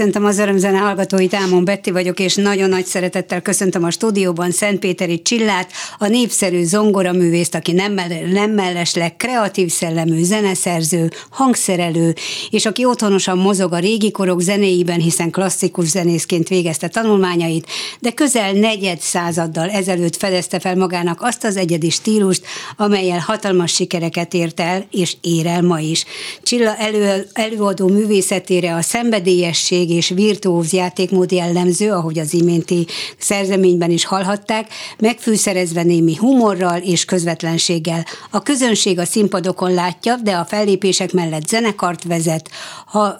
Köszöntöm az örömzene hallgatóit, Ámon Betti vagyok, és nagyon nagy szeretettel köszöntöm a stúdióban Szentpéteri Csillát, a népszerű zongoraművészt, aki nem, nem mellesleg kreatív szellemű zeneszerző, hangszerelő, és aki otthonosan mozog a régi korok zenéiben, hiszen klasszikus zenészként végezte tanulmányait, de közel negyed századdal ezelőtt fedezte fel magának azt az egyedi stílust, amelyel hatalmas sikereket ért el, és ér el ma is. Csilla elő, előadó művészetére a szenvedélyesség minőség és virtuóz játékmód jellemző, ahogy az iménti szerzeményben is hallhatták, megfűszerezve némi humorral és közvetlenséggel. A közönség a színpadokon látja, de a fellépések mellett zenekart vezet,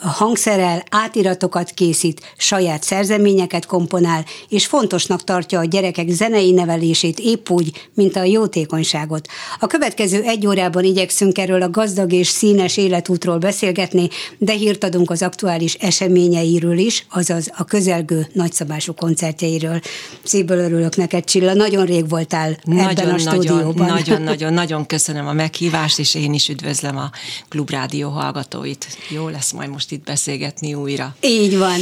hangszerel, átiratokat készít, saját szerzeményeket komponál, és fontosnak tartja a gyerekek zenei nevelését épp úgy, mint a jótékonyságot. A következő egy órában igyekszünk erről a gazdag és színes életútról beszélgetni, de hírt adunk az aktuális eseményeiről is, azaz a közelgő nagyszabású koncertjeiről. Szívből örülök neked, Csilla, nagyon rég voltál nagyon, ebben a stúdióban. Nagyon, nagyon, köszönöm a meghívást, és én is üdvözlöm a Klubrádió hallgatóit. Jó lesz majd most itt beszélgetni újra. Így van.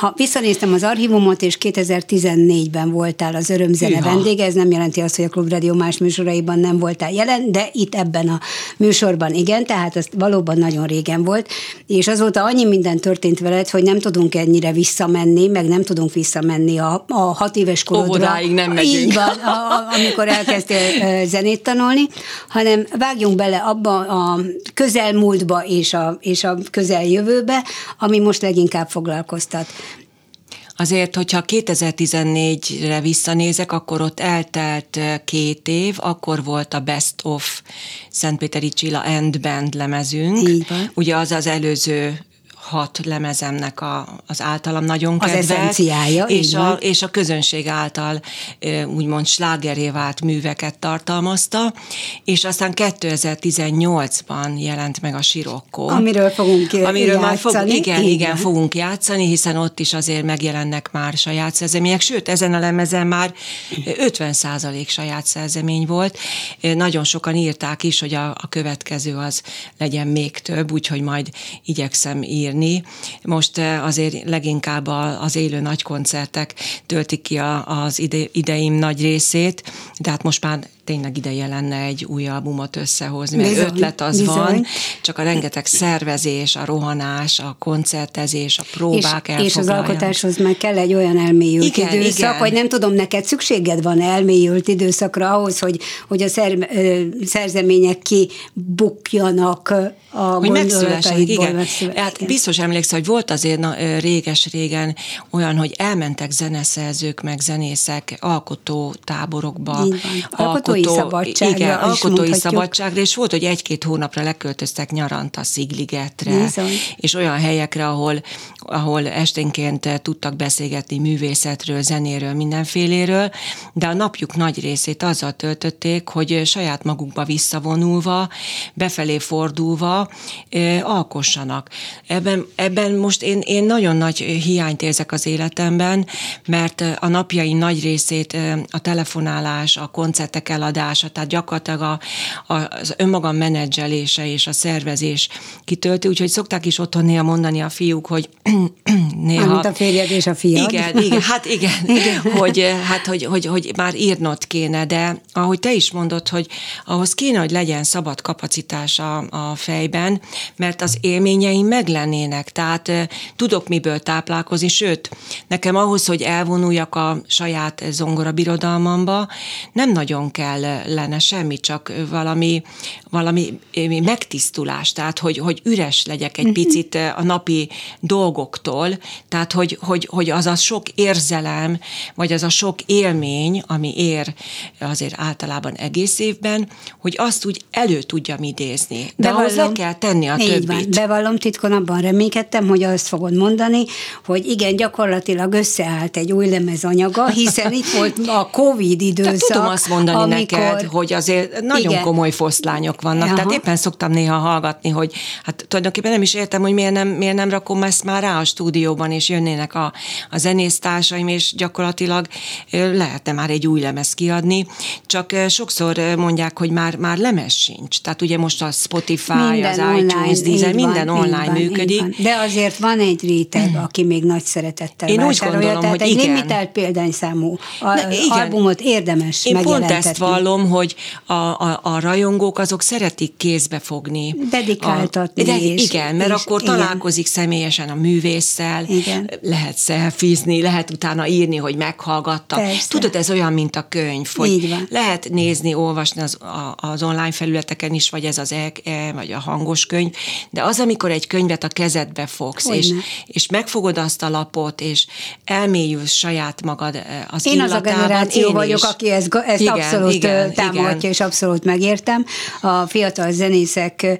Ha visszanéztem az archívumot, és 2014-ben voltál az Örömzene Hűha. vendége, ez nem jelenti azt, hogy a Klubrádió más műsoraiban nem voltál jelen, de itt ebben a műsorban igen, tehát az valóban nagyon régen volt, és azóta annyi minden történt veled, hogy nem tudunk ennyire visszamenni, meg nem tudunk visszamenni a, a hat éves korodra. Óvodáig nem megyünk. Így van, a, a, amikor elkezdtél zenét tanulni, hanem vágjunk bele abba a közelmúltba és a, és a közeljövőbe, ami most leginkább foglalkoztat. Azért, hogyha 2014-re visszanézek, akkor ott eltelt két év, akkor volt a Best of Szentpéteri Csilla End Band lemezünk. Így van. Ugye az az előző hat lemezemnek a, az általam nagyon kedvelt. Az eszenciája, és a, és a közönség által úgymond slágeré vált műveket tartalmazta, és aztán 2018-ban jelent meg a Sirokkó. Amiről fogunk Amiről játszani. már fog, igen, igen, igen, fogunk játszani, hiszen ott is azért megjelennek már saját szerzemények, sőt, ezen a lemezen már 50% saját szerzemény volt. Nagyon sokan írták is, hogy a, a következő az legyen még több, úgyhogy majd igyekszem írni írni. Most eh, azért leginkább az élő nagykoncertek töltik ki az ide, ideim nagy részét, de hát most már tényleg ideje lenne egy új albumot összehozni, mert bizony, ötlet az bizony. van, csak a rengeteg szervezés, a rohanás, a koncertezés, a próbák és, és az alkotáshoz meg kell egy olyan elmélyült igen, időszak, igen. hogy nem tudom, neked szükséged van elmélyült időszakra ahhoz, hogy, hogy a szer, szerzemények kibukjanak a hogy megszülessenek, igen. Hát biztos emlékszel, hogy volt azért na, réges-régen olyan, hogy elmentek zeneszerzők, meg zenészek alkotó táborokba. Alkotó alkotói szabadságra. Igen, alkotói szabadságra, és volt, hogy egy-két hónapra leköltöztek nyarant a Szigligetre, Bizony. és olyan helyekre, ahol, ahol esténként tudtak beszélgetni művészetről, zenéről, mindenféléről, de a napjuk nagy részét azzal töltötték, hogy saját magukba visszavonulva, befelé fordulva alkossanak. Ebben, ebben most én, én nagyon nagy hiányt érzek az életemben, mert a napjaim nagy részét a telefonálás, a koncertek eladása, tehát gyakorlatilag a, a, az önmagam menedzselése és a szervezés kitölti, úgyhogy szokták is otthon néha mondani a fiúk, hogy néha... Amit a férjed és a fiad. Igen, igen, hát igen, igen. Hogy, hát, hogy, hogy, hogy már írnod kéne, de ahogy te is mondod, hogy ahhoz kéne, hogy legyen szabad kapacitás a, a fejben, mert az élményeim meglennének, tehát tudok miből táplálkozni, sőt, nekem ahhoz, hogy elvonuljak a saját zongora birodalmamba, nem nagyon kell kellene semmi, csak valami, valami megtisztulás, tehát hogy, hogy üres legyek egy mhm. picit a napi dolgoktól, tehát hogy, hogy, hogy az a sok érzelem, vagy az a sok élmény, ami ér azért általában egész évben, hogy azt úgy elő tudjam idézni. De Bevallom, ahhoz le kell tenni a többit. Van. Bevallom titkon, abban reménykedtem, hogy azt fogod mondani, hogy igen, gyakorlatilag összeállt egy új lemezanyaga, hiszen itt volt a Covid időszak. Tehát tudom azt mondani amikor... neked, hogy azért nagyon igen. komoly foszlányok vannak. Aha. Tehát éppen szoktam néha hallgatni, hogy hát tulajdonképpen nem is értem, hogy miért nem, miért nem rakom ezt már rá a stúdióban, és jönnének a, a zenésztársaim, és gyakorlatilag lehetne már egy új lemez kiadni, csak sokszor mondják, hogy már, már lemez sincs. Tehát ugye most a Spotify, minden az online, iTunes, Deezer, minden van, online van, működik. Van. De azért van egy réteg, aki még nagy szeretettel Én úgy gondolom, tehát hogy egy igen. limitált példányszámú albumot érdemes Én pont ezt vallom, hogy a, a, a rajongók azok szeretik kézbe fogni. Dedikáltatni. A, de, és, igen, mert és, akkor igen. találkozik személyesen a művésszel, igen. lehet szelfizni, lehet utána írni, hogy meghallgatta. Persze. Tudod, ez olyan, mint a könyv, hogy lehet nézni, olvasni az, a, az online felületeken is, vagy ez az e, e, vagy a hangos könyv, de az, amikor egy könyvet a kezedbe fogsz, Hogyne. és, és megfogod azt a lapot, és elmélyülsz saját magad eh, az Én az a illatában. generáció Én vagyok, is. aki ezt, ezt Igen, abszolút igen, támogatja, igen. és abszolút megértem. A fiatal zenészek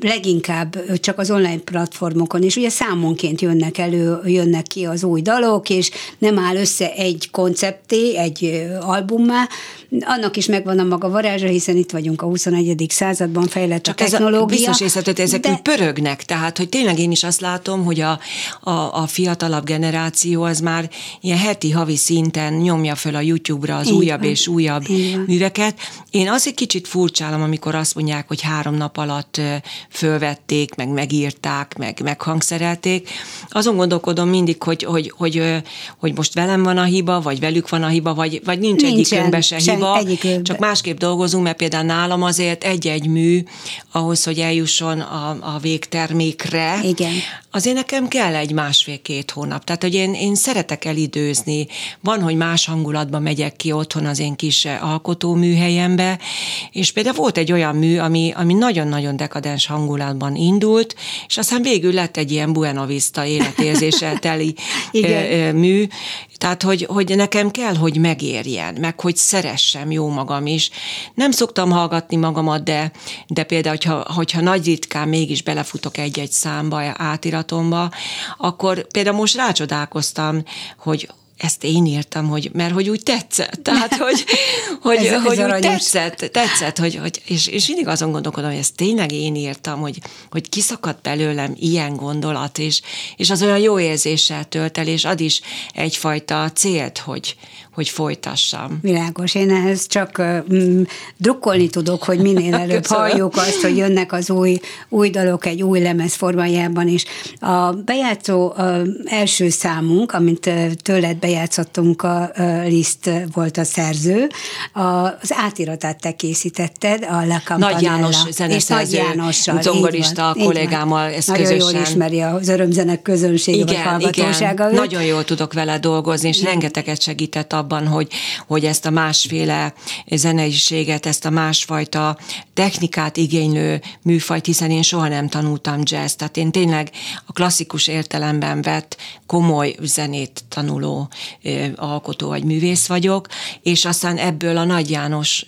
leginkább csak az online platformokon, és ugye számonként jönnek elő, jönnek ki az új dalok, és nem áll össze egy koncepté, egy albummá, annak is megvan a maga varázsa, hiszen itt vagyunk a 21. században, fejlett Csak a ez a, technológia. biztos észrevetett, ezek de- pörögnek, tehát, hogy tényleg én is azt látom, hogy a, a, a fiatalabb generáció az már ilyen heti, havi szinten nyomja föl a YouTube-ra az Így újabb van. és újabb van. műveket. Én azért kicsit furcsálom, amikor azt mondják, hogy három nap alatt fölvették, meg megírták, meg meghangszerelték. Azon gondolkodom mindig, hogy, hogy, hogy, hogy most velem van a hiba, vagy velük van a hiba, vagy, vagy nincs egyikünkben se hiba, egyikünkben. csak másképp dolgozunk, mert például nálam azért egy-egy mű, ahhoz, hogy eljusson a, a végtermékre, Igen. Azért nekem kell egy másfél-két hónap. Tehát, hogy én, én szeretek elidőzni. Van, hogy más hangulatban megyek ki otthon az én kis eh, alkotóműhelyembe, és például volt egy olyan mű, ami, ami nagyon-nagyon dekadens hangulatban indult, és aztán végül lett egy ilyen Buena Vista életérzéssel teli ö, ö, mű, tehát, hogy, hogy nekem kell, hogy megérjen, meg hogy szeressem jó magam is. Nem szoktam hallgatni magamat, de, de például, hogyha, hogyha nagy ritkán mégis belefutok egy-egy számba, átiratomba, akkor például most rácsodálkoztam, hogy ezt én írtam, hogy, mert hogy úgy tetszett. Tehát, hogy, hogy, Ez- ez hogy úgy aranyos. tetszett, tetszett, hogy, hogy és, és mindig azon gondolkodom, hogy ezt tényleg én írtam, hogy, hogy kiszakadt belőlem ilyen gondolat, és, és az olyan jó érzéssel tölt el, és ad is egyfajta célt, hogy, hogy folytassam. Világos, én ehhez csak mm, drukkolni tudok, hogy minél előbb halljuk azt, hogy jönnek az új, új dalok egy új lemez formájában is. A bejátszó a első számunk, amit tőled bejátszottunk, a, Liszt volt a szerző, a, az átiratát te készítetted, a La Campanella. Nagy János zeneszerző, Nagy Jánossal. zongorista van, kollégámmal ezt Nagyon közösen. jól ismeri az örömzenek közönsége, vagy Igen, hallgatósága. igen, nagyon jól tudok vele dolgozni, és rengeteget segített abban, hogy, hogy ezt a másféle zeneiséget, ezt a másfajta technikát igénylő műfajt, hiszen én soha nem tanultam jazz, tehát én tényleg a klasszikus értelemben vett komoly zenét tanuló alkotó vagy művész vagyok, és aztán ebből a Nagy János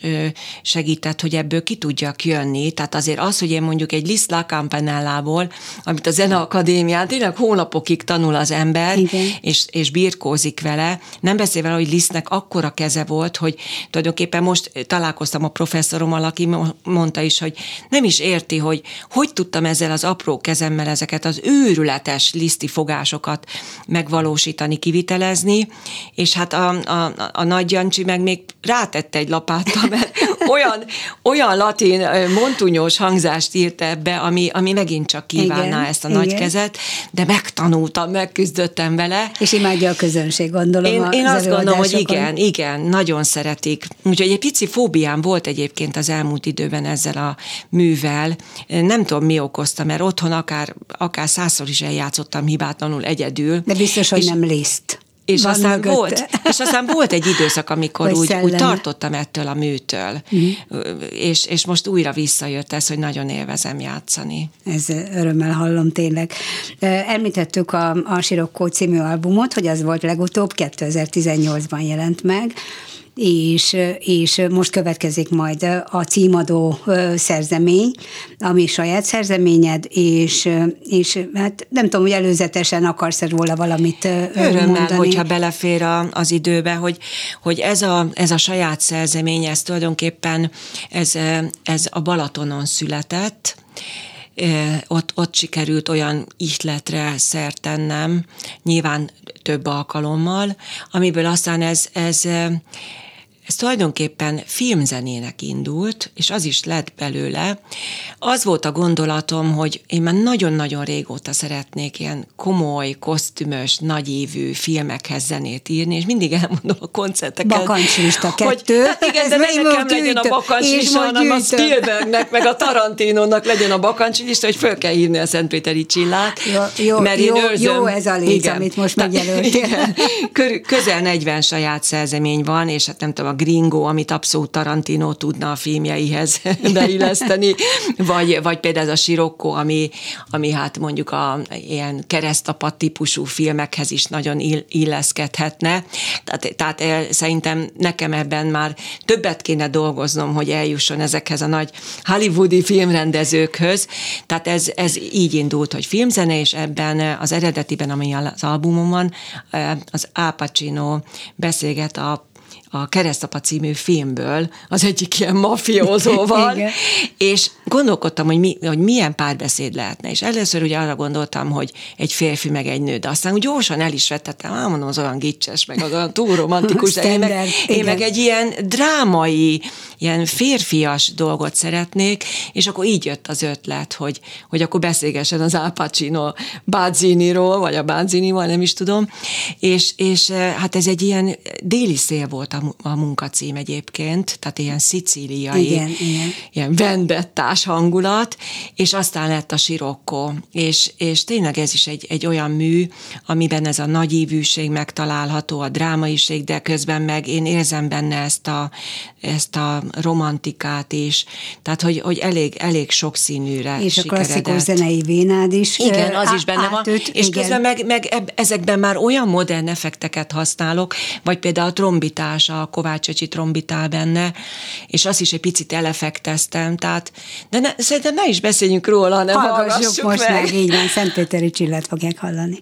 segített, hogy ebből ki tudjak jönni, tehát azért az, hogy én mondjuk egy Liszt Campanellából, amit a Zeneakadémián tényleg hónapokig tanul az ember, Igen. és, és birkózik vele. Nem beszélve, hogy Lisztnek akkora keze volt, hogy tulajdonképpen most találkoztam a professzorommal, aki mo- mondta is, hogy nem is érti, hogy hogy tudtam ezzel az apró kezemmel ezeket az őrületes liszti fogásokat megvalósítani, kivitelezni, és hát a, a, a nagy Jancsi meg még rátette egy lapáttal, mert olyan, olyan latin ö, montunyós hangzást írt ebbe, ami, ami megint csak kívánná Igen, ezt a nagy igen. kezet, de megtanultam, megküzdöttem vele, És imádja a közönség, gondolom. én, én azt gondolom, hogy igen, igen, nagyon szeretik. Úgyhogy egy pici fóbiám volt egyébként az elmúlt időben ezzel a művel. Nem tudom, mi okozta, mert otthon akár, akár százszor is eljátszottam hibátlanul egyedül. De biztos, hogy és, nem Liszt. És Van aztán, mögötte. volt, és aztán volt egy időszak, amikor Vagy úgy, úgy szelleme. Mhm. tartottam ettől a műtől. És, és most újra visszajött ez, hogy nagyon élvezem játszani. Ez örömmel hallom tényleg. Említettük a, a Sirokkó című albumot, hogy az volt legutóbb, 2018-ban jelent meg, és, és most következik majd a címadó szerzemény, ami saját szerzeményed, és, és hát nem tudom, hogy előzetesen akarsz róla valamit Örömmel, mondani. hogyha belefér a, az időbe, hogy, hogy ez, a, ez a saját szerzemény, ez tulajdonképpen ez, ez a Balatonon született, ott, ott sikerült olyan ihletre szert tennem, nyilván több alkalommal, amiből aztán ez, ez, ez tulajdonképpen filmzenének indult, és az is lett belőle. Az volt a gondolatom, hogy én már nagyon-nagyon régóta szeretnék ilyen komoly, kosztümös, nagyívű filmekhez zenét írni, és mindig elmondom a koncerteken. Bakancslista hogy- kettő. Hát igen, de ne nekem most legyen a gyűjtöm. Bakancslista, hanem a gyűjtöm. Spielbergnek, meg a Tarantinónak legyen a bakancslista, hogy föl kell hívni a Szentpéteri csillát. Jó, jó, mert én jó, őrzöm- jó ez a léc, amit most megjelöltél. igen. Körül- közel 40 saját szerzemény van, és hát nem tudom, Gringo, amit abszolút Tarantino tudna a filmjeihez beilleszteni, vagy, vagy például ez a Sirocco, ami, ami hát mondjuk a ilyen keresztapat típusú filmekhez is nagyon illeszkedhetne. Tehát, tehát szerintem nekem ebben már többet kéne dolgoznom, hogy eljusson ezekhez a nagy hollywoodi filmrendezőkhöz. Tehát ez, ez így indult, hogy filmzene, és ebben az eredetiben, ami az albumon van, az Al Pacino beszélget a a Keresztapa című filmből, az egyik ilyen mafiózóval, és gondolkodtam, hogy, mi, hogy milyen párbeszéd lehetne. És először ugye arra gondoltam, hogy egy férfi meg egy nő, de aztán úgy gyorsan el is vettettem, ám mondom, az olyan gicses, meg az olyan túl romantikus, de én meg, én meg egy ilyen drámai, ilyen férfias dolgot szeretnék, és akkor így jött az ötlet, hogy, hogy akkor beszélgessen az Al Pacino Bazziniról, vagy a Bazzinival, nem is tudom, és, és eh, hát ez egy ilyen déli szél volt a a, munkacím egyébként, tehát ilyen szicíliai, igen, igen. ilyen vendettás hangulat, és aztán lett a Sirokko, és, és tényleg ez is egy, egy olyan mű, amiben ez a nagyívűség megtalálható, a drámaiség, de közben meg én érzem benne ezt a, ezt a romantikát is, tehát hogy, hogy elég, elég sokszínűre És a klasszikus zenei vénád is Igen, az is benne van, és igen. közben meg, meg ezekben már olyan modern effekteket használok, vagy például a trombitás, a Kovács Öcsi trombitál benne, és azt is egy picit elefekteztem, tehát, de ne, szerintem ne is beszéljünk róla, hanem hallgassuk most meg. meg. Így van, Szentpéteri Csillát fogják hallani.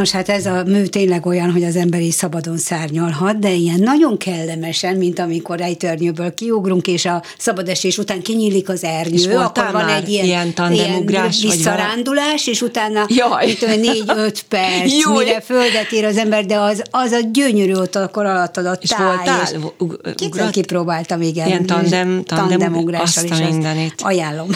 Nos, hát ez a mű tényleg olyan, hogy az ember is szabadon szárnyalhat, de ilyen nagyon kellemesen, mint amikor egy törnyőből kiugrunk, és a szabadesés után kinyílik az ernyő, És akkor van egy ilyen, ilyen tandemugrás, vagy visszarándulás, és utána Jaj. négy-öt perc, Jó, mire földet ér az ember, de az, az a gyönyörű ott akkor alattad a És táj. voltál? és Kétszer kipróbáltam, igen. Ilyen tandem- tandem- tandemugrással azt is, mindenit. Ajánlom.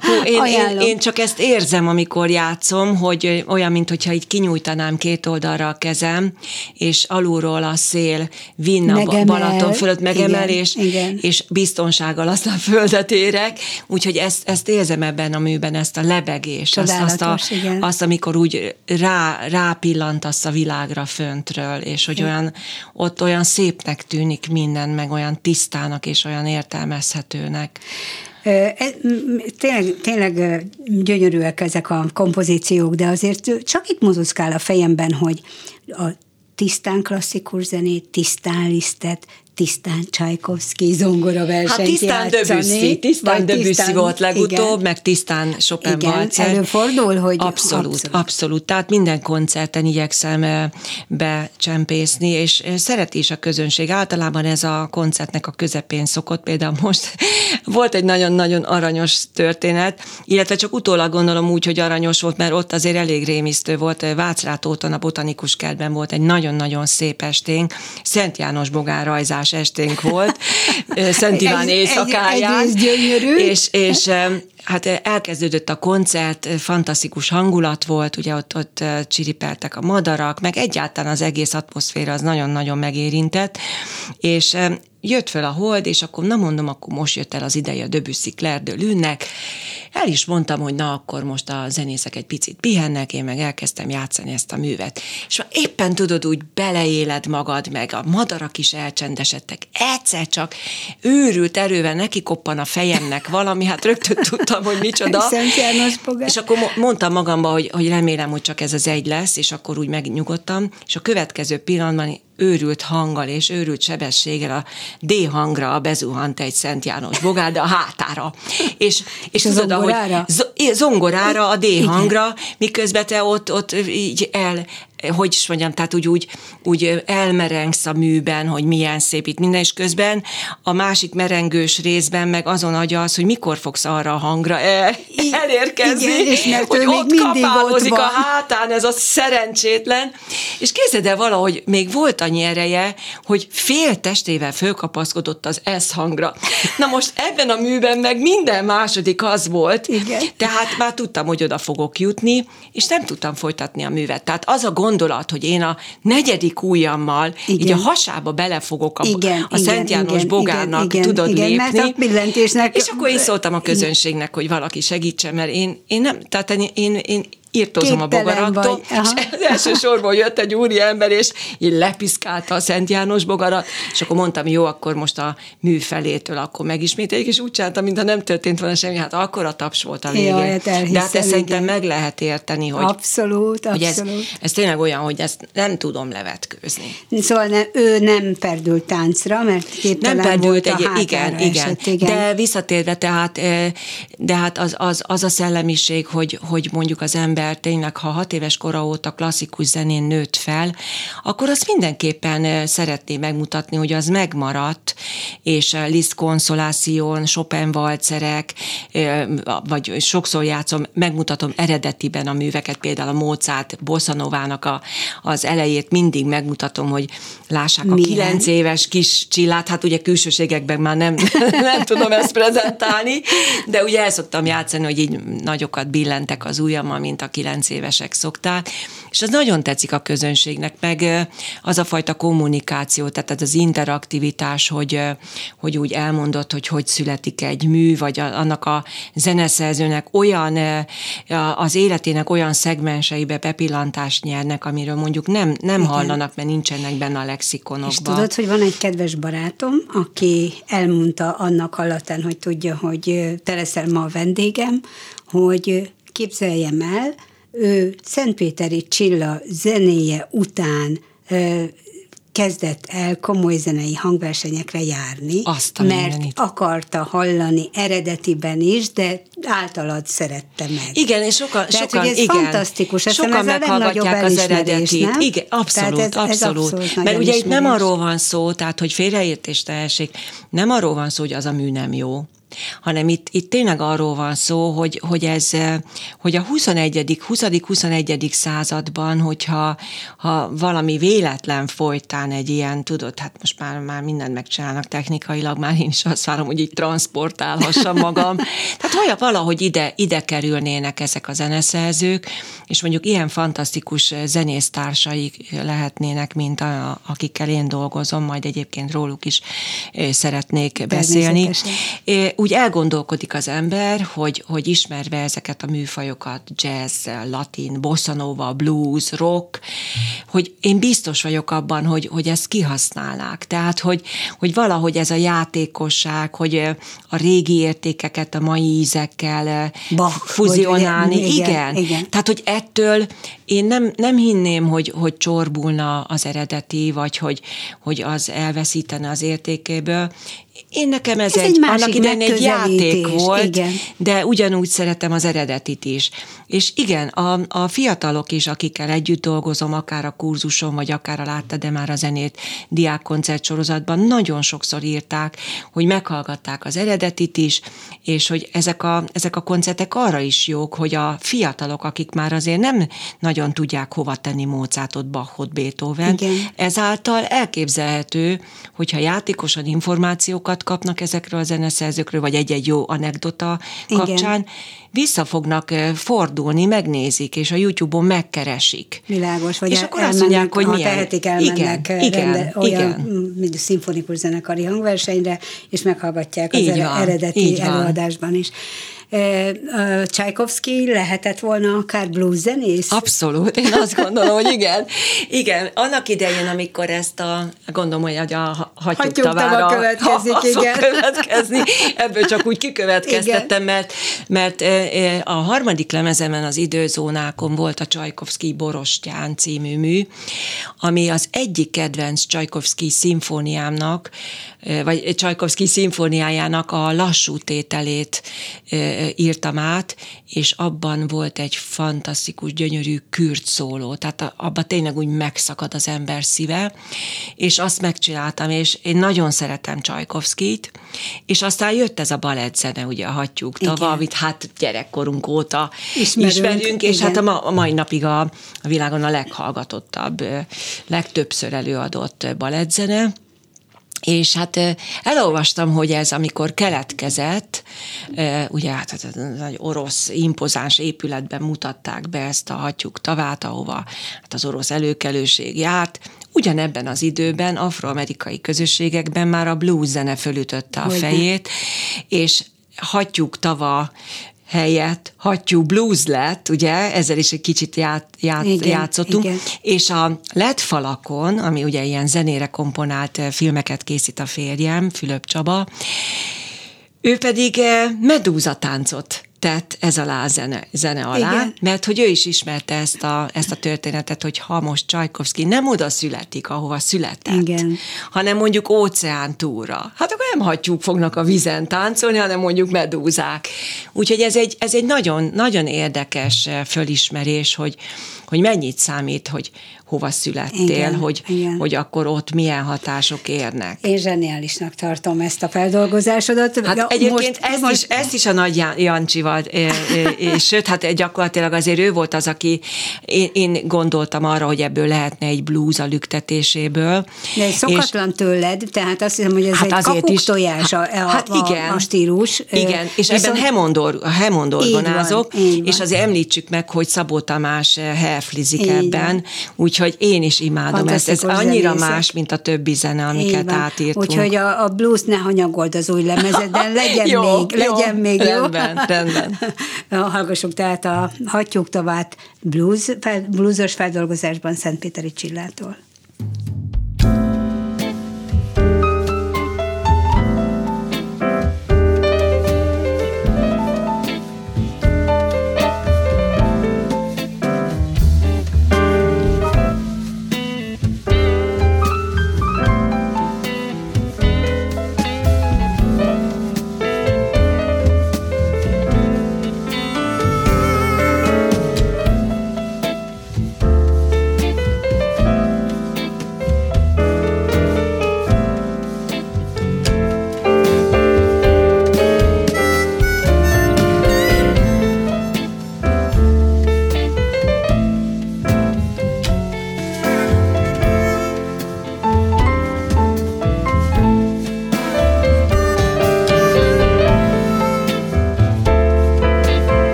Hú, én, én, Ajánlom. én csak ezt érzem, amikor játszom, hogy olyan, mintha így kinyújtanám két oldalra a kezem, és alulról a szél vinne Megemel. Balaton fölött, megemel, Igen, és, igen. és biztonsággal aztán földet érek, úgyhogy ezt, ezt érzem ebben a műben, ezt a lebegést, azt, azt, a, igen. azt, amikor úgy rá, rápillantasz a világra föntről, és hogy olyan, ott olyan szépnek tűnik minden, meg olyan tisztának és olyan értelmezhetőnek. M- Tényleg, tényleg gyönyörűek ezek a kompozíciók, de azért csak itt mozoszkál a fejemben, hogy a tisztán klasszikus zenét, tisztán Lisztet, tisztán Csajkovszki zongora versenyt Hát tisztán Debussy, tisztán Debussy volt legutóbb, igen. meg tisztán Chopin Igen, valcer. előfordul, hogy- Abszolút, abszolút. abszolút. Tehát minden koncerten igyekszem eh, becsempészni, és eh, szereti is a közönség. Általában ez a koncertnek a közepén szokott, például most volt egy nagyon-nagyon aranyos történet, illetve csak utólag gondolom úgy, hogy aranyos volt, mert ott azért elég rémisztő volt. Vácrátóton a botanikus kertben volt egy nagyon-nagyon szép esténk, Szent János Bogán rajzás esténk volt, Szent Iván Egy- egy- éjszakáján. egyrészt gyönyörű. És, és hát elkezdődött a koncert, fantasztikus hangulat volt, ugye ott, ott eh, csiripeltek a madarak, meg egyáltalán az egész atmoszféra az nagyon-nagyon megérintett, és jött fel a hold, és akkor na mondom, akkor most jött el az ideje a Debussy Claire de. El is mondtam, hogy na akkor most a zenészek egy picit pihennek, én meg elkezdtem játszani ezt a művet. És már éppen tudod, úgy beleéled magad, meg a madarak is elcsendesedtek. Egyszer csak őrült erővel neki koppan a fejemnek valami, hát rögtön tudtam, hogy micsoda. Szent János Bogár. És akkor mo- mondtam magamba, hogy, hogy remélem, hogy csak ez az egy lesz, és akkor úgy megnyugodtam, és a következő pillanatban őrült hanggal és őrült sebességgel a D hangra bezuhant egy Szent János Bogár, de a hátára. És, és a tudod, ahogy zongorára? zo- i- zongorára, a D hangra, miközben te ott, ott így el, hogy is mondjam, tehát úgy, úgy, úgy elmerengsz a műben, hogy milyen szép itt minden, és közben a másik merengős részben meg azon agyalsz, hogy mikor fogsz arra a hangra el, elérkezni, igen, és mert hogy ott mindig ott kapálózik a van. hátán ez a szerencsétlen, és képzeld el valahogy még volt annyi ereje, hogy fél testével fölkapaszkodott az S hangra. Na most ebben a műben meg minden második az volt, Igen. tehát már tudtam, hogy oda fogok jutni, és nem tudtam folytatni a művet. Tehát az a gondolat, hogy én a negyedik ujjammal Igen. így a hasába belefogok a, Igen, a Szent igen, János igen, Bogárnak, igen, tudod igen, lépni. mert a billentésnek- És akkor én szóltam a közönségnek, hogy valaki segítsen, mert én, én nem, tehát én, én, én írtózom a bogaraktól, és az első sorból jött egy úri ember, és így lepiszkálta a Szent János bogarat, és akkor mondtam, jó, akkor most a mű felétől akkor megismételjük, és úgy csináltam, mintha nem történt volna semmi, hát akkor a taps volt a végén. Jaj, hát De hát ezt szerintem igen. meg lehet érteni, hogy, Abszolút, hogy ez, abszolút. ez tényleg olyan, hogy ezt nem tudom levetkőzni. Szóval ne, ő nem perdült táncra, mert képtelen nem perdült volt a egy, igen, hátára igen. esett, igen. De visszatérve, tehát, eh, de hát az, az, az a szellemiség, hogy, hogy mondjuk az ember tényleg, ha hat éves kora óta klasszikus zenén nőtt fel, akkor azt mindenképpen szeretné megmutatni, hogy az megmaradt, és Liszt Consolation, Chopin valcerek, vagy sokszor játszom, megmutatom eredetiben a műveket, például a Mozart Bosszanovának a, az elejét mindig megmutatom, hogy lássák a kilenc éves kis csillát, hát ugye külsőségekben már nem, nem tudom ezt prezentálni, de ugye el szoktam játszani, hogy így nagyokat billentek az ujjammal, mint a kilenc évesek szokták, és az nagyon tetszik a közönségnek, meg az a fajta kommunikáció, tehát az interaktivitás, hogy, hogy úgy elmondott, hogy hogy születik egy mű, vagy annak a zeneszerzőnek olyan, az életének olyan szegmenseibe bepillantást nyernek, amiről mondjuk nem, nem hallanak, mert nincsenek benne a lexikonokban. És tudod, hogy van egy kedves barátom, aki elmondta annak hallatán, hogy tudja, hogy te leszel ma a vendégem, hogy képzeljem el, ő Szentpéteri Csilla zenéje után ö, kezdett el komoly zenei hangversenyekre járni, Azt a mert mindenit. akarta hallani eredetiben is, de általad szerette meg. Igen, és sokan, Tehát, sokan ez igen, fantasztikus, azt sokan ez meghallgatják az eredetit. nem? Igen, abszolút, Tehát ez- ez abszolút. abszolút nagy Mert ugye itt nem arról van szó, tehát hogy félreértés tehessék, nem arról van szó, hogy az a mű nem jó, hanem itt, itt tényleg arról van szó, hogy, hogy ez, eh, hogy a 21. 20.-21. században, hogyha ha valami véletlen folytán egy ilyen, tudod, hát most már, már mindent megcsinálnak technikailag, már én is azt várom, hogy így transportálhassam magam. Tehát olyan valahogy ide, ide kerülnének ezek a zeneszerzők, és mondjuk ilyen fantasztikus zenésztársaik lehetnének, mint a, akikkel én dolgozom, majd egyébként róluk is eh, szeretnék beszélni. Úgy elgondolkodik az ember, hogy, hogy ismerve ezeket a műfajokat, jazz, latin, bossa nova, blues, rock, hogy én biztos vagyok abban, hogy, hogy ezt kihasználnák. Tehát, hogy, hogy valahogy ez a játékosság, hogy ö, a régi értékeket a mai ízekkel ö, Bach, fuzionálni. hogy igen, igen, igen. Tehát, hogy ettől én nem, nem hinném, hogy, hogy csorbulna az eredeti, vagy hogy, hogy az elveszítene az értékéből. Én nekem ez, Ez egy, egy másik annak idején egy játék volt, igen. de ugyanúgy szeretem az eredetit is. És igen, a, a fiatalok is, akikkel együtt dolgozom, akár a kurzuson, vagy akár a látta, de már a zenét diákkoncert sorozatban, nagyon sokszor írták, hogy meghallgatták az eredetit is, és hogy ezek a, ezek a koncertek arra is jók, hogy a fiatalok, akik már azért nem nagyon tudják hova tenni Mozartot, Bachot, Beethoven, Igen. ezáltal elképzelhető, hogyha játékosan információkat kapnak ezekről a zeneszerzőkről, vagy egy-egy jó anekdota Igen. kapcsán, vissza fognak eh, fordulni, megnézik, és a YouTube-on megkeresik. Világos, vagy és el- akkor azt mondják, hogy ha milyen. tehetik, elmennek igen, rende, igen, olyan igen. mm, mint szimfonikus zenekari hangversenyre, és meghallgatják az Így van, eredeti előadásban is. E, a Tchaikovsky lehetett volna akár blues zenész? Abszolút, én azt gondolom, hogy igen. Igen, annak idején, amikor ezt a, gondolom, hogy a ha- Hattyúk hattyúk tava tavára következik, ha- igen. következni, ebből csak úgy kikövetkeztettem, mert, mert eh, eh, a harmadik lemezemen az időzónákon volt a Csajkovszki Borostyán című mű, ami az egyik kedvenc Csajkovszki szimfóniámnak, eh, vagy Csajkovszki szimfóniájának a lassú tételét eh, írtam át, és abban volt egy fantasztikus, gyönyörű kürt szóló, tehát abban tényleg úgy megszakad az ember szíve, és azt megcsináltam, és én nagyon szeretem Csajkovszkit, és aztán jött ez a balettzene, ugye a hattyúk tava, amit hát gyerekkorunk óta Ismerünk, ismerünk, és igen. hát a, ma, a mai napig a, a világon a leghallgatottabb, legtöbbször előadott balettzene, és hát elolvastam, hogy ez amikor keletkezett, ugye hát ez egy orosz impozáns épületben mutatták be ezt a hattyúk tavát, ahova hát az orosz előkelőség járt, ugyanebben az időben afroamerikai közösségekben már a blues zene fölütötte a fejét, és hattyúk tava helyett hattyú blues lett, ugye, ezzel is egy kicsit ját, ját, Igen, játszottunk, igen. és a LED falakon, ami ugye ilyen zenére komponált eh, filmeket készít a férjem, Fülöp Csaba, ő pedig eh, medúza táncot tett ez alá a zene, zene alá, Igen. mert hogy ő is ismerte ezt a, ezt a történetet, hogy ha most Csajkovszki nem oda születik, ahova született, Igen. hanem mondjuk óceán túra, hát akkor nem hattyúk fognak a vizen táncolni, hanem mondjuk medúzák. Úgyhogy ez egy, ez egy nagyon, nagyon érdekes eh, fölismerés, hogy, hogy mennyit számít, hogy hova születtél, Igen, hogy, igen. hogy akkor ott milyen hatások érnek. Én zseniálisnak tartom ezt a feldolgozásodat. Hát egyébként most- ezt, most- is, ezt is a nagy Jan- Jancsival, és sőt, hát gyakorlatilag azért ő volt az, aki én, én gondoltam arra, hogy ebből lehetne egy blues a lüktetéséből. De És- szokatlan tőled, tehát azt hiszem, hogy ez Hát egy azért is. tojás a, a, Hát a, igen. a stílus. Igen, és Viszont- ebben Hemondor, a Hemond Így van, orgonázok, így van. és azért említsük meg, hogy Szabó Tamás herflizik ebben, úgyhogy én is imádom ezt. Ez annyira zenészek. más, mint a többi zene, amiket átírtunk. Úgyhogy a, a blues ne hanyagold az új lemezeden, legyen Jó, még, jó, legyen még jó. rendben, rendben. Hallgassuk tehát a Hattyúk tavát blues, bluesos feldolgozásban Szentpéteri Csillától.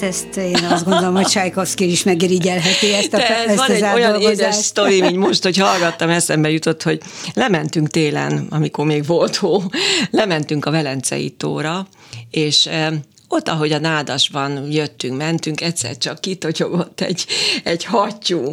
Hát ezt én azt gondolom, hogy Sajkovszki is megirigyelheti ezt, a, De ez ezt van az egy olyan édes sztori, mint most, hogy hallgattam, eszembe jutott, hogy lementünk télen, amikor még volt hó, lementünk a Velencei tóra, és ott, ahogy a nádasban jöttünk, mentünk, egyszer csak kitotyogott egy, egy hattyú.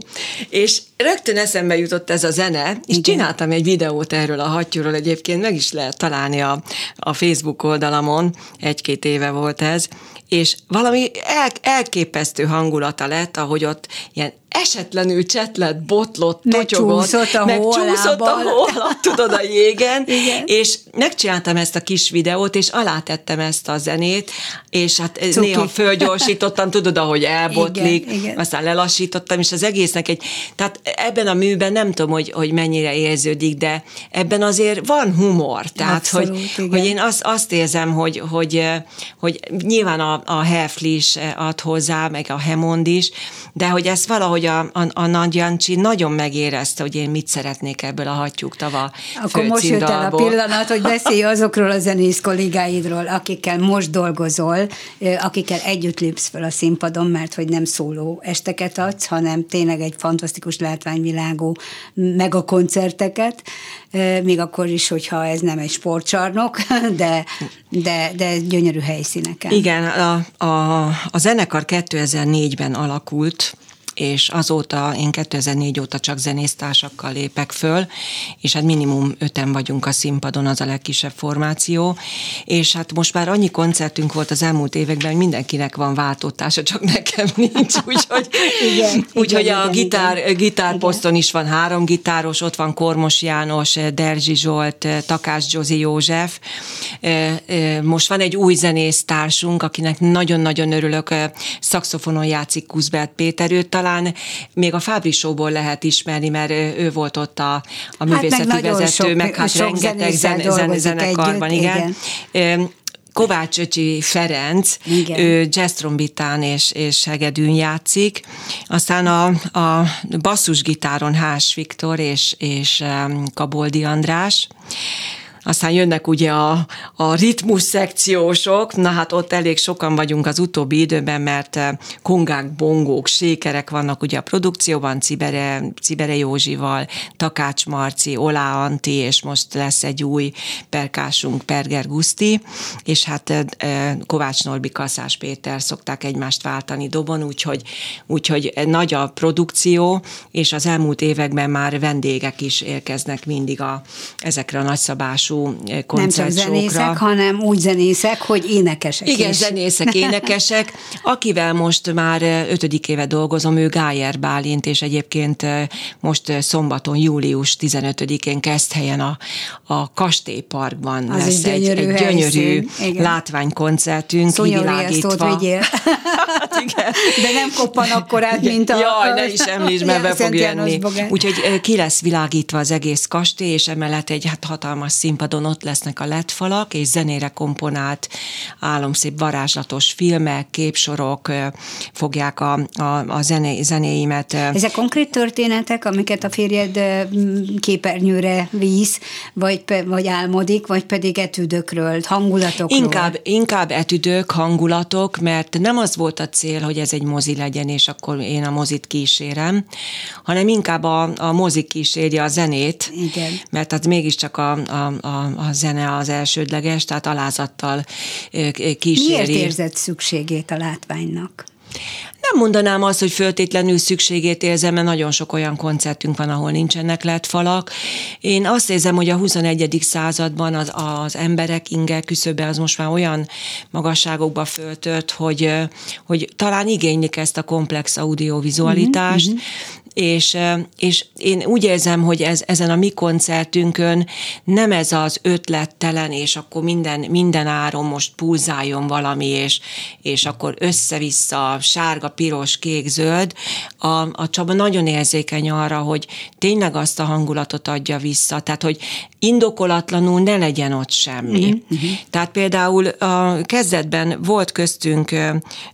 És rögtön eszembe jutott ez a zene, és Igen. csináltam egy videót erről a hattyúról, egyébként meg is lehet találni a, a Facebook oldalamon, egy-két éve volt ez, és valami el, elképesztő hangulata lett, ahogy ott ilyen esetlenül csetlet, botlott, totyogott, meg csúszott a hó alatt, tudod, a jégen, Igen. és megcsináltam ezt a kis videót, és alátettem ezt a zenét, és hát Cuki. néha fölgyorsítottam, tudod, ahogy elbotlik, Igen. Igen. aztán lelassítottam, és az egésznek egy, tehát ebben a műben nem tudom, hogy, hogy mennyire érződik, de ebben azért van humor, tehát Abszolút, hogy, hogy én azt, azt érzem, hogy, hogy, hogy nyilván a, a Hefli is ad hozzá, meg a Hemond is, de hogy ezt valahogy hogy a, a, a Nagy Jancsi nagyon megérezte, hogy én mit szeretnék ebből a hattyúk tava Akkor most jött el a pillanat, hogy beszélj azokról a zenész kollégáidról, akikkel most dolgozol, akikkel együtt lépsz fel a színpadon, mert hogy nem szóló esteket adsz, hanem tényleg egy fantasztikus látványvilágó meg a koncerteket, még akkor is, hogyha ez nem egy sportcsarnok, de, de, de gyönyörű helyszíneken. Igen, a, a, a zenekar 2004-ben alakult, és azóta én 2004 óta csak zenésztársakkal lépek föl, és hát minimum öten vagyunk a színpadon, az a legkisebb formáció, és hát most már annyi koncertünk volt az elmúlt években, hogy mindenkinek van váltótása, csak nekem nincs, úgyhogy, igen, úgyhogy igen, a igen, gitár, igen. gitárposzton is van három gitáros, ott van Kormos János, Derzsi Zsolt, Takás Zsozi József, most van egy új zenésztársunk, akinek nagyon-nagyon örülök, szakszofonon játszik Kuszbert Péter, őt talán még a Fábrisóból lehet ismerni, mert ő volt ott a, a művészeti hát meg vezető, sok, meg hát sok rengeteg zen, zen, zenekarban, együtt, igen. igen. Kovács Öcsi Ferenc, Igen. ő jazz trombitán és, és hegedűn játszik, aztán a, a basszusgitáron Hás Viktor és, és Kaboldi András, aztán jönnek ugye a, a ritmus szekciósok, na hát ott elég sokan vagyunk az utóbbi időben, mert eh, kongák, bongók, sékerek vannak ugye a produkcióban, Cibere, Cibere Józsival, Takács Marci, Olá Anti, és most lesz egy új perkásunk, Perger Guszti, és hát eh, eh, Kovács Norbi, Kaszás Péter szokták egymást váltani dobon, úgyhogy, úgyhogy nagy a produkció, és az elmúlt években már vendégek is érkeznek mindig a, ezekre a nagyszabású típusú koncertsókra. Nem csak zenészek, hanem úgy zenészek, hogy énekesek Igen, is. zenészek, énekesek. Akivel most már ötödik éve dolgozom, ő Gájer Bálint, és egyébként most szombaton, július 15-én kezd helyen a, a Kastélyparkban Az lesz egy, gyönyörű, egy gyönyörű látványkoncertünk, kivilágítva. hát igen. De nem koppan akkor át, mint a... Jaj, ne is említsd, mert be fog jönni. Úgyhogy ki lesz világítva az egész kastély, és emellett egy hát hatalmas színpad színpadon ott lesznek a falak, és zenére komponált álomszép varázslatos filmek, képsorok fogják a, a, a zené, zenéimet. Ezek konkrét történetek, amiket a férjed képernyőre víz, vagy, vagy álmodik, vagy pedig etüdökről, hangulatokról? Inkább, inkább etüdök, hangulatok, mert nem az volt a cél, hogy ez egy mozi legyen, és akkor én a mozit kísérem, hanem inkább a, a mozik kísérje a zenét, Igen. mert az mégiscsak a, a, a a, zene az elsődleges, tehát alázattal kíséri. Miért érzed szükségét a látványnak? Nem mondanám azt, hogy föltétlenül szükségét érzem, mert nagyon sok olyan koncertünk van, ahol nincsenek lett falak. Én azt érzem, hogy a 21. században az, az emberek inge küszöbe az most már olyan magasságokba föltört, hogy, hogy talán igénylik ezt a komplex audiovizualitást, mm-hmm és, és én úgy érzem, hogy ez, ezen a mi koncertünkön nem ez az ötlettelen, és akkor minden, minden áron most pulzáljon valami, és, és akkor össze-vissza sárga, piros, kék, zöld. A, a Csaba nagyon érzékeny arra, hogy tényleg azt a hangulatot adja vissza, tehát hogy indokolatlanul ne legyen ott semmi. Mm-hmm. Tehát például a kezdetben volt köztünk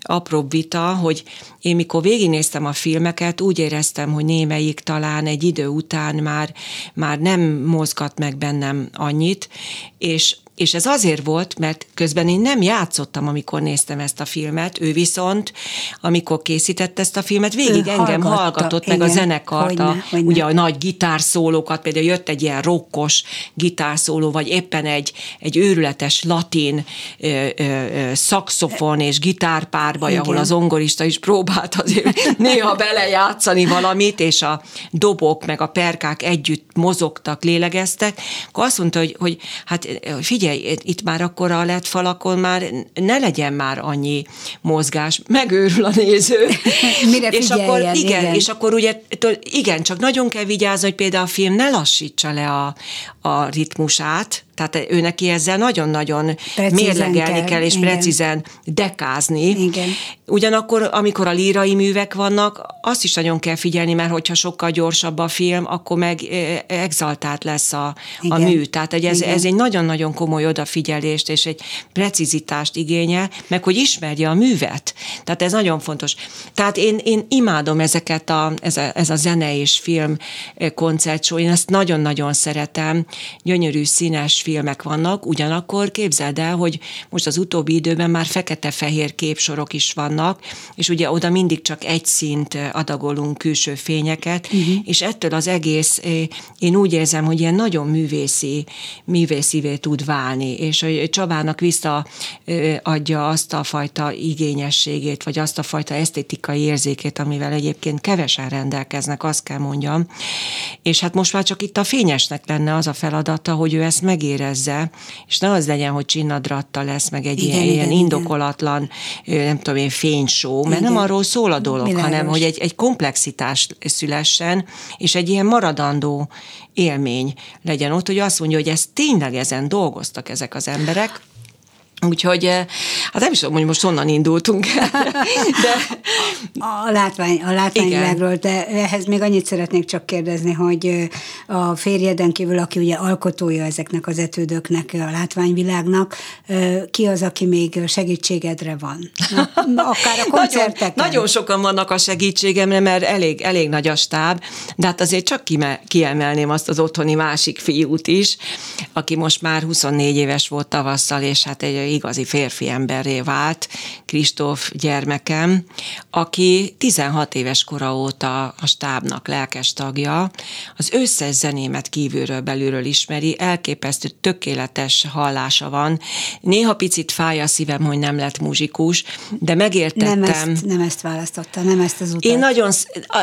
apró vita, hogy én mikor végignéztem a filmeket, úgy éreztem, hogy némelyik talán egy idő után már, már nem mozgat meg bennem annyit, és és ez azért volt, mert közben én nem játszottam, amikor néztem ezt a filmet, ő viszont, amikor készített ezt a filmet, végig ő engem hallgatta, hallgatott, igen, meg a zenekart, hogyne, a, hogyne. ugye a nagy gitárszólókat, például jött egy ilyen rokkos gitárszóló, vagy éppen egy, egy őrületes latin ö, ö, szakszofon és gitárpárbaj, ahol az ongorista is próbált azért néha belejátszani valamit, és a dobok meg a perkák együtt mozogtak, lélegeztek, akkor azt mondta, hogy, hogy hát figyelj, itt már akkor a lett falakon már ne legyen már annyi mozgás, megőrül a néző. Mire és akkor igen, igen, és akkor ugye, igen, csak nagyon kell vigyázni, hogy például a film ne lassítsa le a, a ritmusát, tehát ő neki ezzel nagyon-nagyon mérlegelni kell, kell és igen. precízen dekázni. Igen. Ugyanakkor, amikor a lírai művek vannak, azt is nagyon kell figyelni, mert hogyha sokkal gyorsabb a film, akkor meg exaltált lesz a, a mű. Tehát ez, ez egy nagyon-nagyon komoly odafigyelést és egy precizitást igényel, meg hogy ismerje a művet. Tehát ez nagyon fontos. Tehát én, én imádom ezeket a, ez a, ez a zene és film koncertsó, én ezt nagyon-nagyon szeretem. Gyönyörű, színes filmek vannak, ugyanakkor képzeld el, hogy most az utóbbi időben már fekete-fehér képsorok is vannak, és ugye oda mindig csak egy szint adagolunk külső fényeket, uh-huh. és ettől az egész, én úgy érzem, hogy ilyen nagyon művészi, művészivé tud válni, és hogy Csabának visszaadja azt a fajta igényességét, vagy azt a fajta esztétikai érzékét, amivel egyébként kevesen rendelkeznek, azt kell mondjam. És hát most már csak itt a fényesnek lenne az a feladata, hogy ő ezt megér érezze, és ne az legyen, hogy csinnadratta lesz, meg egy igen, ilyen, igen, ilyen indokolatlan, igen. nem tudom én, fénysó, mert igen. nem arról szól a dolog, Bilágos. hanem hogy egy, egy komplexitás szülessen, és egy ilyen maradandó élmény legyen ott, hogy azt mondja, hogy ez tényleg ezen dolgoztak ezek az emberek, Úgyhogy, eh, hát nem is tudom, hogy most honnan indultunk. De... A látvány, a látványvilágról, de ehhez még annyit szeretnék csak kérdezni, hogy eh, a férjeden kívül, aki ugye alkotója ezeknek az etődöknek, a látványvilágnak, eh, ki az, aki még segítségedre van? Akár a koncerteken. nagyon, nagyon sokan vannak a segítségemre, mert elég, elég nagy a stáb, de hát azért csak kiemelném azt az otthoni másik fiút is, aki most már 24 éves volt tavasszal, és hát egy igazi férfi emberré vált, Kristóf gyermekem, aki 16 éves kora óta a stábnak lelkes tagja, az összes zenémet kívülről belülről ismeri, elképesztő, tökéletes hallása van. Néha picit fáj a szívem, hogy nem lett muzsikus, de megértettem. Nem ezt, nem ezt választotta, nem ezt az utat. Én nagyon,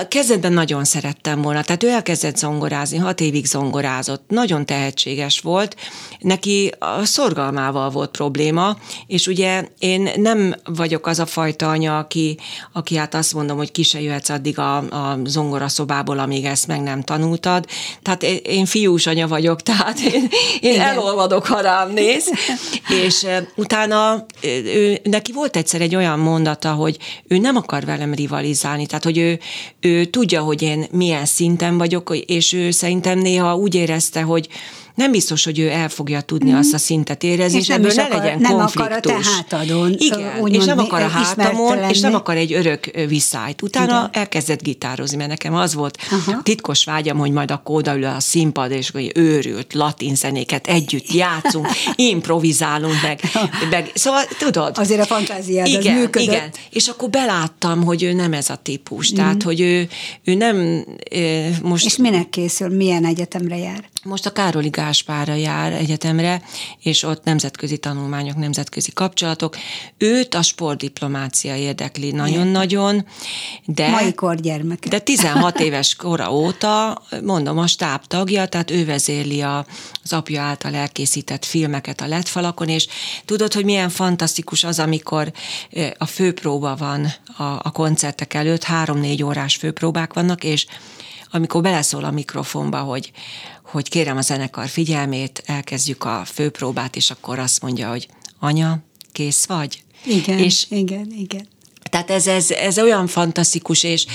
kezdetben nagyon szerettem volna, tehát ő elkezdett zongorázni, hat évig zongorázott, nagyon tehetséges volt, neki a szorgalmával volt probléma, probléma, és ugye én nem vagyok az a fajta anya, aki, aki hát azt mondom, hogy ki se jöhetsz addig a, a zongora szobából, amíg ezt meg nem tanultad. Tehát én fiús anya vagyok, tehát én, én elolvadok, ha rám néz. és utána ő, neki volt egyszer egy olyan mondata, hogy ő nem akar velem rivalizálni, tehát hogy ő, ő tudja, hogy én milyen szinten vagyok, és ő szerintem néha úgy érezte, hogy nem biztos, hogy ő el fogja tudni mm. azt a szintet érezni, és, és ebből ne akar, legyen nem konfliktus. akar a te hátadon. Igen, és nem akar a hátamon, és nem akar egy örök visszájt. Utána Igen. elkezdett gitározni, mert nekem az volt Aha. titkos vágyam, hogy majd akkor odaül a színpad, és hogy őrült latin zenéket együtt játszunk, improvizálunk meg, meg. Szóval tudod. Azért a fantáziád igen, az működött. Igen, és akkor beláttam, hogy ő nem ez a típus. Mm. Tehát, hogy ő, ő nem most... És minek készül? Milyen egyetemre jár? Most a Károli Gáspára jár egyetemre, és ott nemzetközi tanulmányok, nemzetközi kapcsolatok. Őt a sportdiplomácia érdekli nagyon-nagyon, de... Mai korgyermek. De 16 éves kora óta, mondom, a stáb tagja, tehát ő vezérli a, az apja által elkészített filmeket a letfalakon, és tudod, hogy milyen fantasztikus az, amikor a főpróba van a, a koncertek előtt, három-négy órás főpróbák vannak, és amikor beleszól a mikrofonba, hogy hogy kérem a zenekar figyelmét, elkezdjük a főpróbát, és akkor azt mondja, hogy anya, kész vagy? Igen, és igen, igen. Tehát ez, ez, ez olyan fantasztikus, és,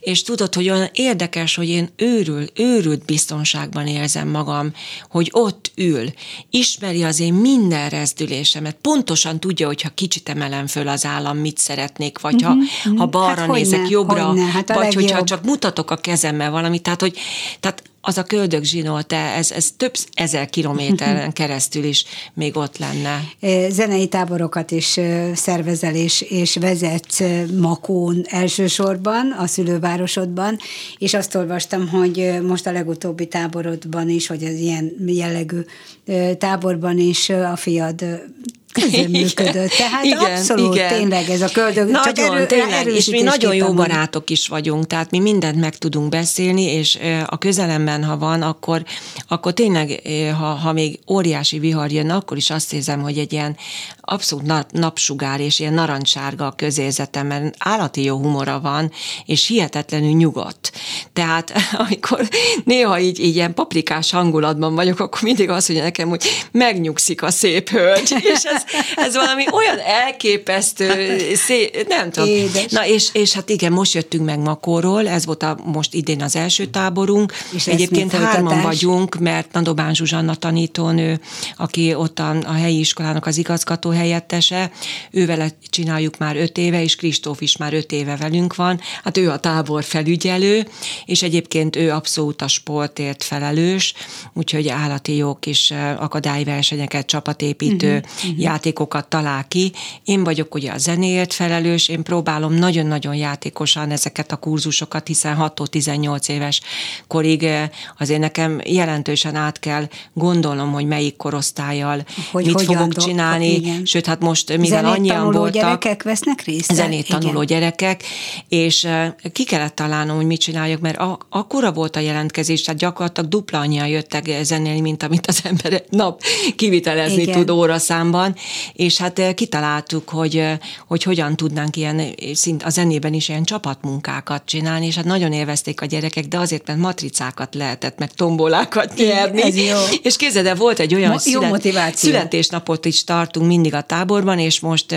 és tudod, hogy olyan érdekes, hogy én őrül, őrült biztonságban érzem magam, hogy ott ül, ismeri az én minden rezdülésemet, pontosan tudja, hogyha kicsit emelem föl az állam, mit szeretnék, vagy ha, uh-huh. ha balra hát nézek, ne, jobbra, ne, hát vagy hogyha csak mutatok a kezemmel valamit, tehát hogy tehát az a köldögzsinó, te, ez, ez több ezer kilométeren keresztül is még ott lenne. Zenei táborokat is szervezel és, és vezet Makón elsősorban, a szülővárosodban, és azt olvastam, hogy most a legutóbbi táborodban is, hogy az ilyen jellegű táborban is a fiad közreműködött. Tehát igen, abszolút igen. tényleg ez a köldög. Nagyon, csak erő, tényleg, és mi nagyon jó barátok is vagyunk, tehát mi mindent meg tudunk beszélni, és a közelemben, ha van, akkor, akkor tényleg, ha, ha még óriási vihar jön, akkor is azt érzem, hogy egy ilyen abszolút nap, napsugár és ilyen narancsárga a közérzetem, mert állati jó humora van, és hihetetlenül nyugodt. Tehát amikor néha így, így ilyen paprikás hangulatban vagyok, akkor mindig azt mondja nekem, hogy megnyugszik a szép hölgy, és ez, ez valami olyan elképesztő, szép, nem tudom. Édes. Na és, és hát igen, most jöttünk meg Makóról, ez volt a, most idén az első táborunk. És Egyébként hárman vagyunk, mert Nadobán Zsuzsanna tanítónő, aki ott a, a helyi iskolának az igazgató helyettese, ővele csináljuk már öt éve, és Kristóf is már öt éve velünk van. Hát ő a tábor felügyelő, és egyébként ő abszolút a sportért felelős, úgyhogy állati jó kis akadályversenyeket, csapatépítő uh-huh, játékokat talál ki. Én vagyok ugye a zenéért felelős, én próbálom nagyon-nagyon játékosan ezeket a kurzusokat, hiszen 6-18 éves korig azért nekem jelentősen át kell gondolnom, hogy melyik korosztályjal hogy mit fogok csinálni, igen. sőt, hát most mivel zenét annyian voltak. gyerekek vesznek részt? Zenét tanuló igen. gyerekek, és ki kellett találnom, hogy mit csináljak, mert akkora volt a jelentkezés, tehát gyakorlatilag dupla annyian jöttek zenélni, mint amit az ember nap kivitelezni igen. tud óraszámban, és hát kitaláltuk, hogy, hogy hogyan tudnánk ilyen, szint a zenében is ilyen csapatmunkákat csinálni, és hát nagyon élvezték a gyerekek, de azért, mert matricákat lehetett, meg tombolákat nyerni. Ez jó. És képzeld volt egy olyan Mo- szület, motiváció. születésnapot is tartunk mindig a táborban, és most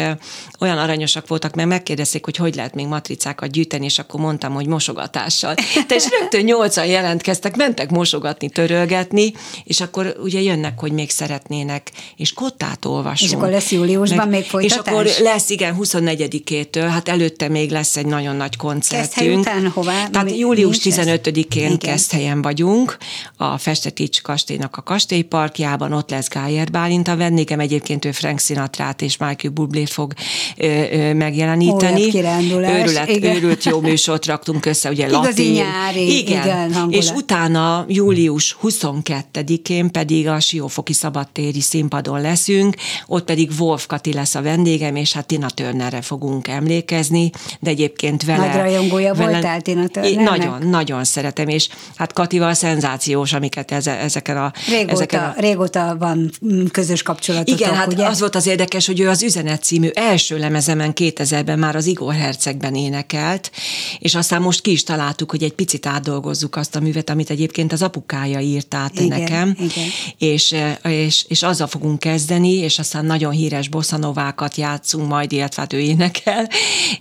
olyan aranyosak voltak, mert megkérdezték, hogy hogy lehet még matricákat gyűjteni, és akkor mondtam, hogy mosogatással. Te és rögtön nyolcan jelentkeztek, mentek mosogatni, törölgetni, és akkor ugye jönnek, hogy még szeretnének, és kottát olvasunk. És akkor lesz júliusban meg, még folytatás? És akkor lesz, igen, 24-től, hát előtte még lesz egy nagyon nagy koncertünk. után hová? Tehát július 15-én Keszthelyen vagyunk, a Festetics kastélynak a kastélyparkjában, ott lesz Gájer Bálint a vendégem, egyébként ő Frank Sinatrát és Michael Bublé fog ö, ö, megjeleníteni. Őrület, igen. őrült jó műsort raktunk össze, ugye Igazi latin. nyári, igen. igen És utána július 22-én pedig a Siófoki Szabadtéri színpadon leszünk, ott pedig Wolf Kati lesz a vendégem, és hát Tina Turnerre fogunk emlékezni, de egyébként vele... Nagy rajongója vele, voltál Tina Turnernek? Nagyon, nagyon szeretem, és hát Katival szenzációs, amiket eze, ezeken a... Régóta, ezeken a... régóta van közös kapcsolatotok, Igen, hát ugye? az volt az érdekes, hogy ő az Üzenet című első lemezemen 2000-ben már az Igor Hercegben énekelt, és aztán most ki is találtuk, hogy egy picit átdolgozzuk azt a művet, amit egyébként az apukája írt át igen, nekem, igen. És, és, és azzal fogunk kezdeni, és aztán nagyon híres bosszanovákat játszunk majd, illetve hát ő énekel,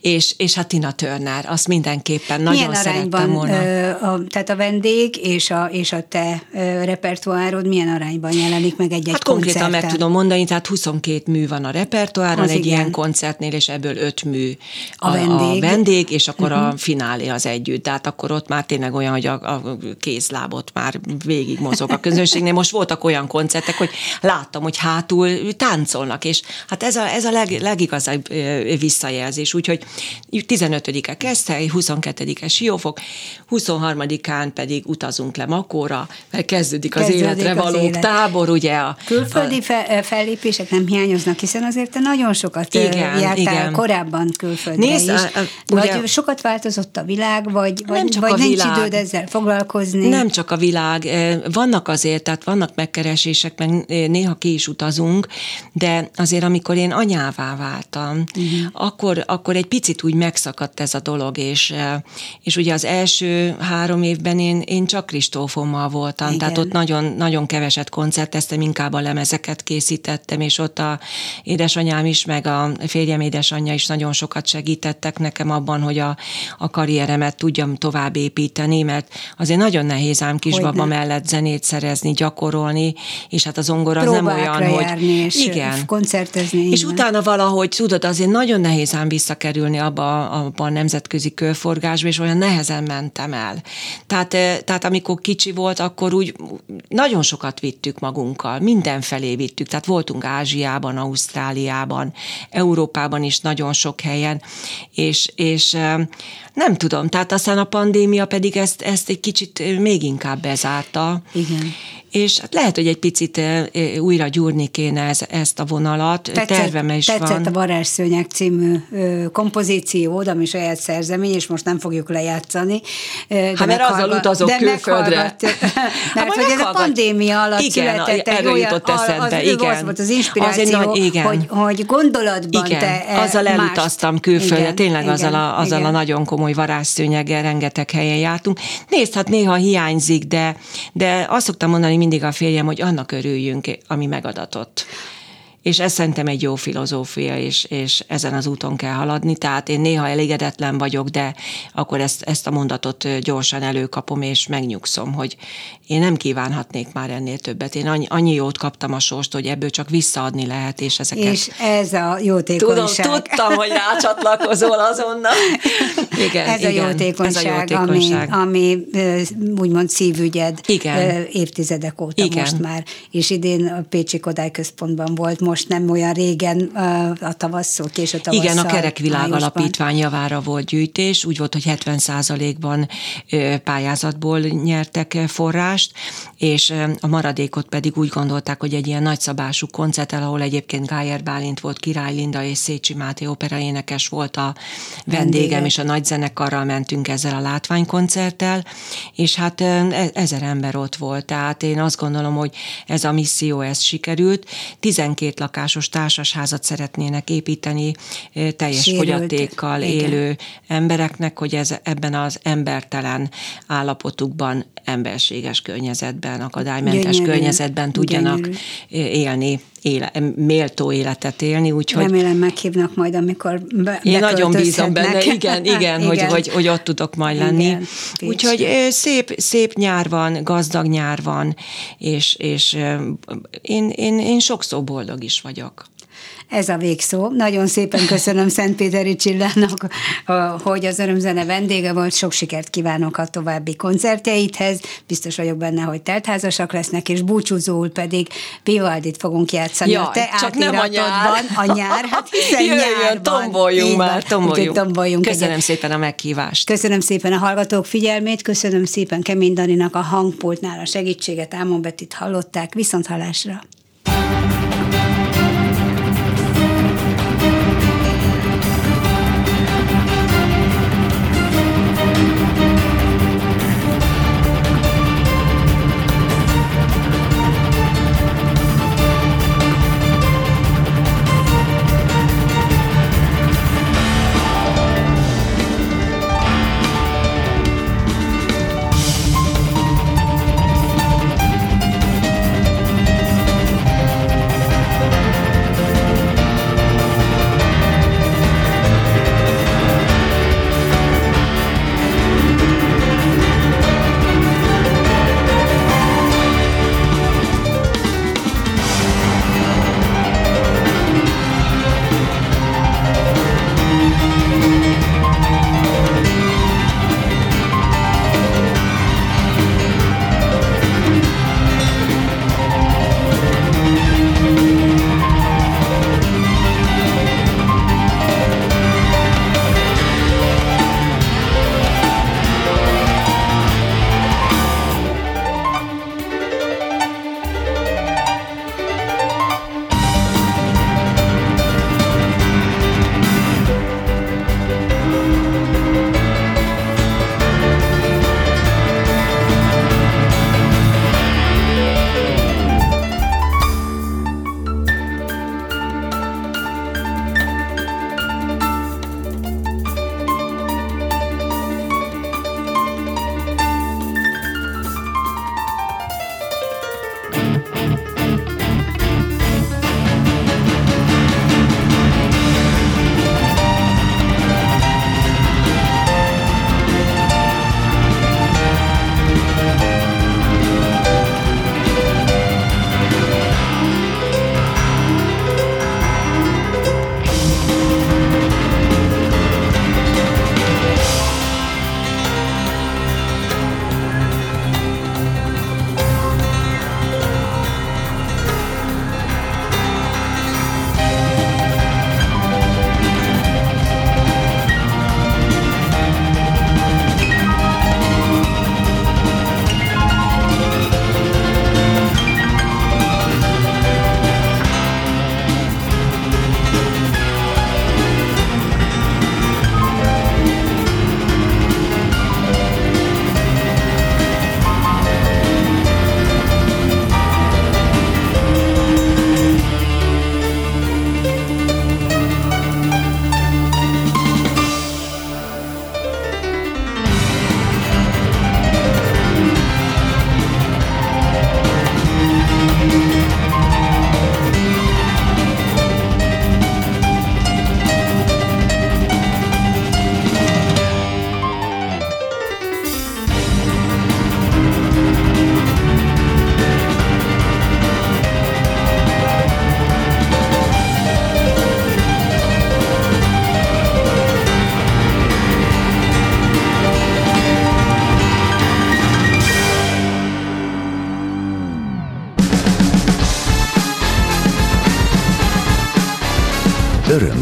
és, és hát Tina Turner, azt mindenképpen nagyon milyen szerettem volna. Ö, a, tehát a vendég és a, és a te ö, repertoárod milyen arányban jelenik meg egy-egy Hát konkrétan koncerten? meg tudom mondani, tehát 22 mű van a repertoáron, egy igen. ilyen koncertnél, és ebből 5 mű a, a, vendég. a vendég, és akkor uh-huh. a mhm. finálé az együtt. Tehát akkor ott már tényleg olyan, hogy a, a kézlábot már végig mozog a közönségnél. Most voltak olyan koncertek, hogy láttam, hogy hátul táncolnak, és hát ez a, ez a leg, legigazabb visszajelzés. Úgyhogy 15-e Keszthely, 22-e Siófok, 23-án pedig utazunk le Makóra, mert kezdődik az kezdődik életre az való élet. tábor, ugye. A, Külföldi a, fellépések nem hiányoznak, hiszen azért te nagyon sokat igen, jártál igen. korábban külföldre Nézd, is. A, a, ugye, vagy sokat változott a világ, vagy, vagy, nem csak vagy a nincs világ. időd ezzel foglalkozni? Nem csak a világ. Vannak azért, tehát vannak megkeresések, meg néha ki is utazunk, de azért amikor én anyává váltam, uh-huh. akkor, akkor egy picit úgy megszakadt ez a dolog, és, és ugye az első három évben én, én csak Kristófommal voltam, Igen. tehát ott nagyon, nagyon keveset koncerteztem, inkább a lemezeket készítettem, és ott a édesanyám is, meg a férjem édesanyja is nagyon sokat segítettek nekem abban, hogy a, a karrieremet tudjam tovább építeni, mert azért nagyon nehéz ám kisbaba mellett zenét szerezni, gyakorolni, és hát az zongora az nem olyan, hogy... és igen, Igen. koncertezni. És igen. utána valahogy, tudod, azért nagyon nehéz ám visszakerülni abba, abba a nemzetközi körforgásba, és olyan nehezen mentem el. Tehát, tehát amikor kicsi volt, akkor úgy nagyon sokat vittük magunkkal, mindenfelé vittük, tehát voltunk Ázsiában, Ausztráliában, Európában is nagyon sok helyen, és, és nem tudom, tehát aztán a pandémia pedig ezt, ezt egy kicsit még inkább bezárta. Igen és hát lehet, hogy egy picit újra gyúrni kéne ez, ezt a vonalat. Tetszett, Tervem is tetszett van. a Varázsszőnyek című ö, kompozíciód, ami saját szerzemény, és most nem fogjuk lejátszani. Hát mert azzal utazok de külföldre. mert hogy ez a pandémia alatt igen, született egy olyan, jutott eszedbe, az, igen. Az volt az inspiráció, az nagy, igen. Hogy, hogy gondolatban igen, te e, azzal elutaztam külföldre, igen, tényleg igen, azzal, a, azzal igen. a nagyon komoly varázsszőnyeggel rengeteg helyen jártunk. Nézd, hát néha hiányzik, de, de azt szoktam mondani mindig a férjem, hogy annak örüljünk, ami megadatott és ez szerintem egy jó filozófia, és, és ezen az úton kell haladni, tehát én néha elégedetlen vagyok, de akkor ezt, ezt a mondatot gyorsan előkapom, és megnyugszom, hogy én nem kívánhatnék már ennél többet. Én annyi, annyi jót kaptam a sorst, hogy ebből csak visszaadni lehet, és ezeket... És ez a jótékonyság. Tudom, tudtam, hogy rácsatlakozol azonnal. Igen, ez, igen, a jótékonyság, ez a jótékonyság, ami, ami úgymond szívügyed igen. évtizedek óta igen. most már, és idén a Pécsi Kodály Központban volt most nem olyan régen a tavasszal, késő tavasszal. Igen, a Kerekvilág májusban. Alapítvány javára volt gyűjtés, úgy volt, hogy 70% ban pályázatból nyertek forrást, és a maradékot pedig úgy gondolták, hogy egy ilyen nagyszabású koncert, ahol egyébként Gájer Bálint volt, Király Linda és Szécsi Máté operaénekes volt a vendégem, Vendége. és a nagy zenekarral mentünk ezzel a látványkoncerttel, és hát e, ezer ember ott volt, tehát én azt gondolom, hogy ez a misszió, ez sikerült. 12 lakásos társasházat szeretnének építeni teljes Sérült. fogyatékkal Igen. élő embereknek, hogy ez ebben az embertelen állapotukban emberséges környezetben, akadálymentes Gyönyörű. környezetben tudjanak Gyönyörű. élni éle, méltó életet élni. Úgyhogy Remélem meghívnak majd, amikor be, Én nagyon bízom benne, igen, igen, igen. Hogy, hogy, hogy ott tudok majd lenni. Igen, úgyhogy szép, szép nyár van, gazdag nyár van, és, és én, én, én sokszor boldog is vagyok. Ez a végszó. Nagyon szépen köszönöm Szentpéteri Csillának, hogy az örömzene vendége volt. Sok sikert kívánok a további koncertjeidhez. Biztos vagyok benne, hogy teltházasak lesznek, és búcsúzóul pedig Vivaldit fogunk játszani Jaj, a te csak nem a nyár. A nyár, hát hiszen Jöjjön, nyár tomboljunk már, tomboljunk. tomboljunk. Köszönöm egyet. szépen a meghívást. Köszönöm szépen a hallgatók figyelmét, köszönöm szépen Kemény Daninak a hangpultnál a segítséget, Ámon Betit hallották, viszont hallásra.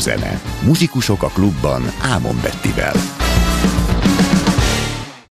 Örömzene. Muzsikusok a klubban Ámon Bettivel.